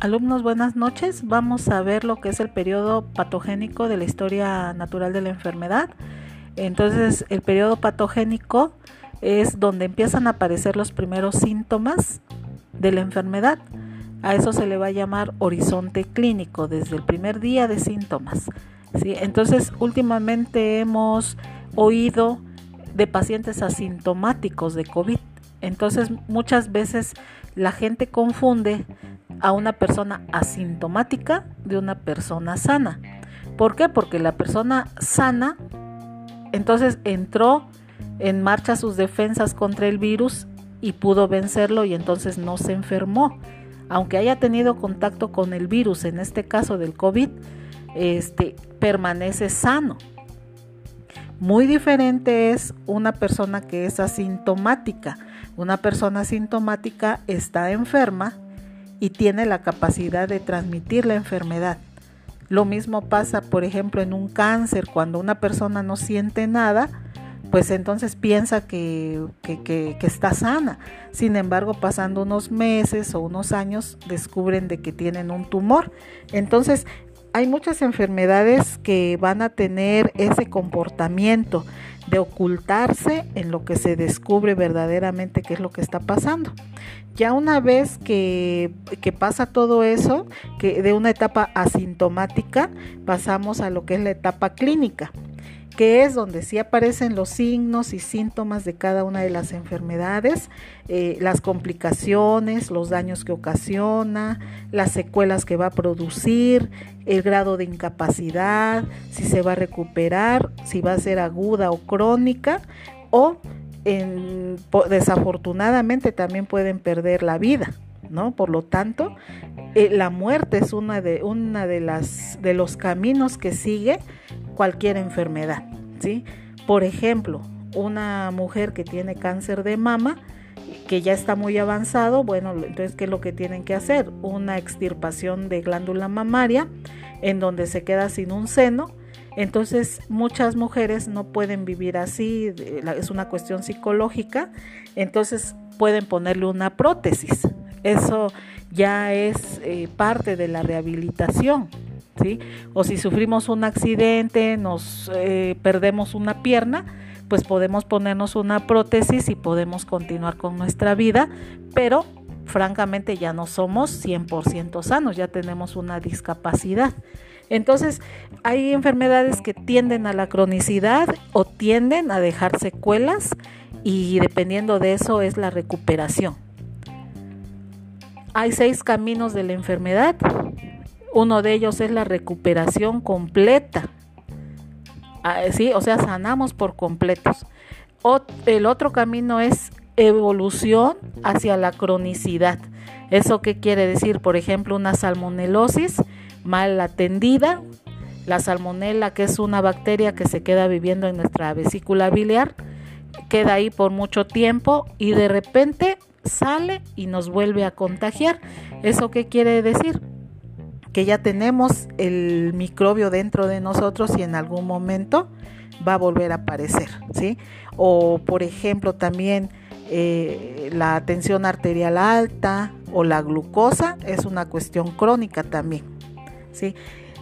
Alumnos, buenas noches. Vamos a ver lo que es el periodo patogénico de la historia natural de la enfermedad. Entonces, el periodo patogénico es donde empiezan a aparecer los primeros síntomas de la enfermedad. A eso se le va a llamar horizonte clínico, desde el primer día de síntomas. ¿sí? Entonces, últimamente hemos oído de pacientes asintomáticos de COVID. Entonces, muchas veces la gente confunde a una persona asintomática de una persona sana. ¿Por qué? Porque la persona sana entonces entró en marcha sus defensas contra el virus y pudo vencerlo y entonces no se enfermó. Aunque haya tenido contacto con el virus, en este caso del COVID, este, permanece sano. Muy diferente es una persona que es asintomática. Una persona asintomática está enferma, y tiene la capacidad de transmitir la enfermedad. Lo mismo pasa, por ejemplo, en un cáncer, cuando una persona no siente nada, pues entonces piensa que, está sana. Sin embargo, pasando unos meses o unos años, descubren de que tienen un tumor. Entonces, hay muchas enfermedades que van a tener ese comportamiento de ocultarse en lo que se descubre verdaderamente qué es lo que está pasando. Ya una vez que, pasa todo eso, que de una etapa asintomática pasamos a lo que es la etapa clínica que es donde sí aparecen los signos y síntomas de cada una de las enfermedades, eh, las complicaciones, los daños que ocasiona, las secuelas que va a producir, el grado de incapacidad, si se va a recuperar, si va a ser aguda o crónica o desafortunadamente también pueden perder la vida. ¿No? Por lo tanto, eh, la muerte es una de, una de las de los caminos que sigue cualquier enfermedad, ¿sí? Por ejemplo, una mujer que tiene cáncer de mama, que ya está muy avanzado, bueno, entonces, ¿qué es lo que tienen que hacer? Una extirpación de glándula mamaria, en donde se queda sin un seno. Entonces, muchas mujeres no pueden vivir así, es una cuestión psicológica, entonces pueden ponerle una prótesis. Eso ya es eh, parte de la rehabilitación. O si sufrimos un accidente, nos eh, perdemos una pierna, pues podemos ponernos una prótesis y podemos continuar con nuestra vida, pero francamente ya no somos 100% sanos, ya tenemos una discapacidad. Entonces, hay enfermedades que tienden a la cronicidad o tienden a dejar secuelas y dependiendo de eso es la recuperación. Hay seis caminos de la enfermedad. Uno de ellos es la recuperación completa. Ah, sí, o sea, sanamos por completos. el otro camino es evolución hacia la cronicidad. ¿Eso qué quiere decir? Por ejemplo, una salmonelosis mal atendida. La salmonela, que es una bacteria que se queda viviendo en nuestra vesícula biliar, queda ahí por mucho tiempo y de repente sale y nos vuelve a contagiar. ¿Eso qué quiere decir? que ya tenemos el microbio dentro de nosotros y en algún momento va a volver a aparecer, ¿sí? O por ejemplo también eh, la tensión arterial alta o la glucosa es una cuestión crónica también, ¿sí?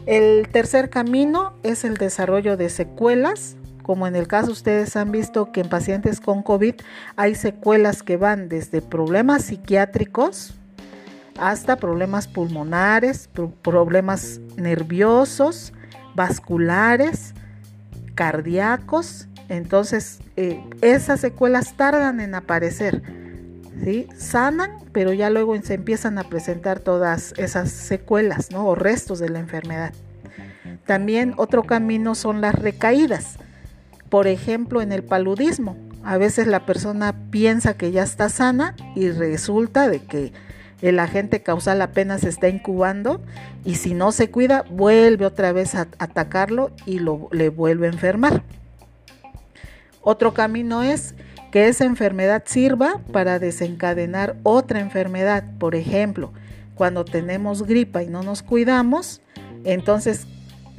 El tercer camino es el desarrollo de secuelas, como en el caso ustedes han visto que en pacientes con COVID hay secuelas que van desde problemas psiquiátricos, hasta problemas pulmonares, problemas nerviosos, vasculares, cardíacos. Entonces, eh, esas secuelas tardan en aparecer. ¿Sí? Sanan, pero ya luego se empiezan a presentar todas esas secuelas ¿no? o restos de la enfermedad. También otro camino son las recaídas. Por ejemplo, en el paludismo. A veces la persona piensa que ya está sana y resulta de que el agente causal apenas se está incubando y si no se cuida vuelve otra vez a atacarlo y lo, le vuelve a enfermar. Otro camino es que esa enfermedad sirva para desencadenar otra enfermedad. Por ejemplo, cuando tenemos gripa y no nos cuidamos, entonces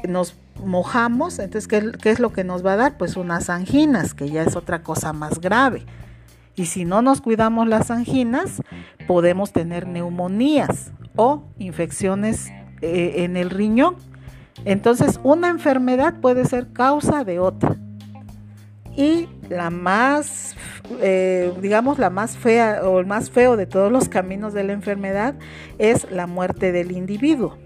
nos mojamos, entonces ¿qué, ¿qué, es lo que nos va a dar? Pues unas anginas, que ya es otra cosa más grave. Y si no nos cuidamos las anginas, podemos tener neumonías o infecciones eh, en el riñón. Entonces, una enfermedad puede ser causa de otra. Y la más, eh, digamos, la más fea o el más feo de todos los caminos de la enfermedad es la muerte del individuo.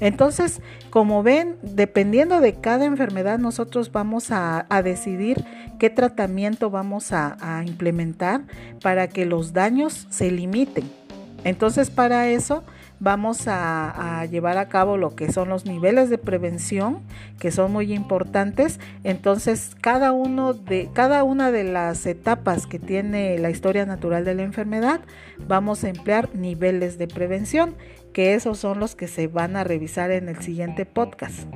Entonces, como ven, dependiendo de cada enfermedad, nosotros vamos a, decidir qué tratamiento vamos a, a implementar para que los daños se limiten. Entonces, para eso vamos a, llevar a cabo lo que son los niveles de prevención, que son muy importantes. Entonces, cada, uno de, cada una de las etapas que tiene la historia natural de la enfermedad, vamos a emplear niveles de prevención, que esos son los que se van a revisar en el siguiente podcast.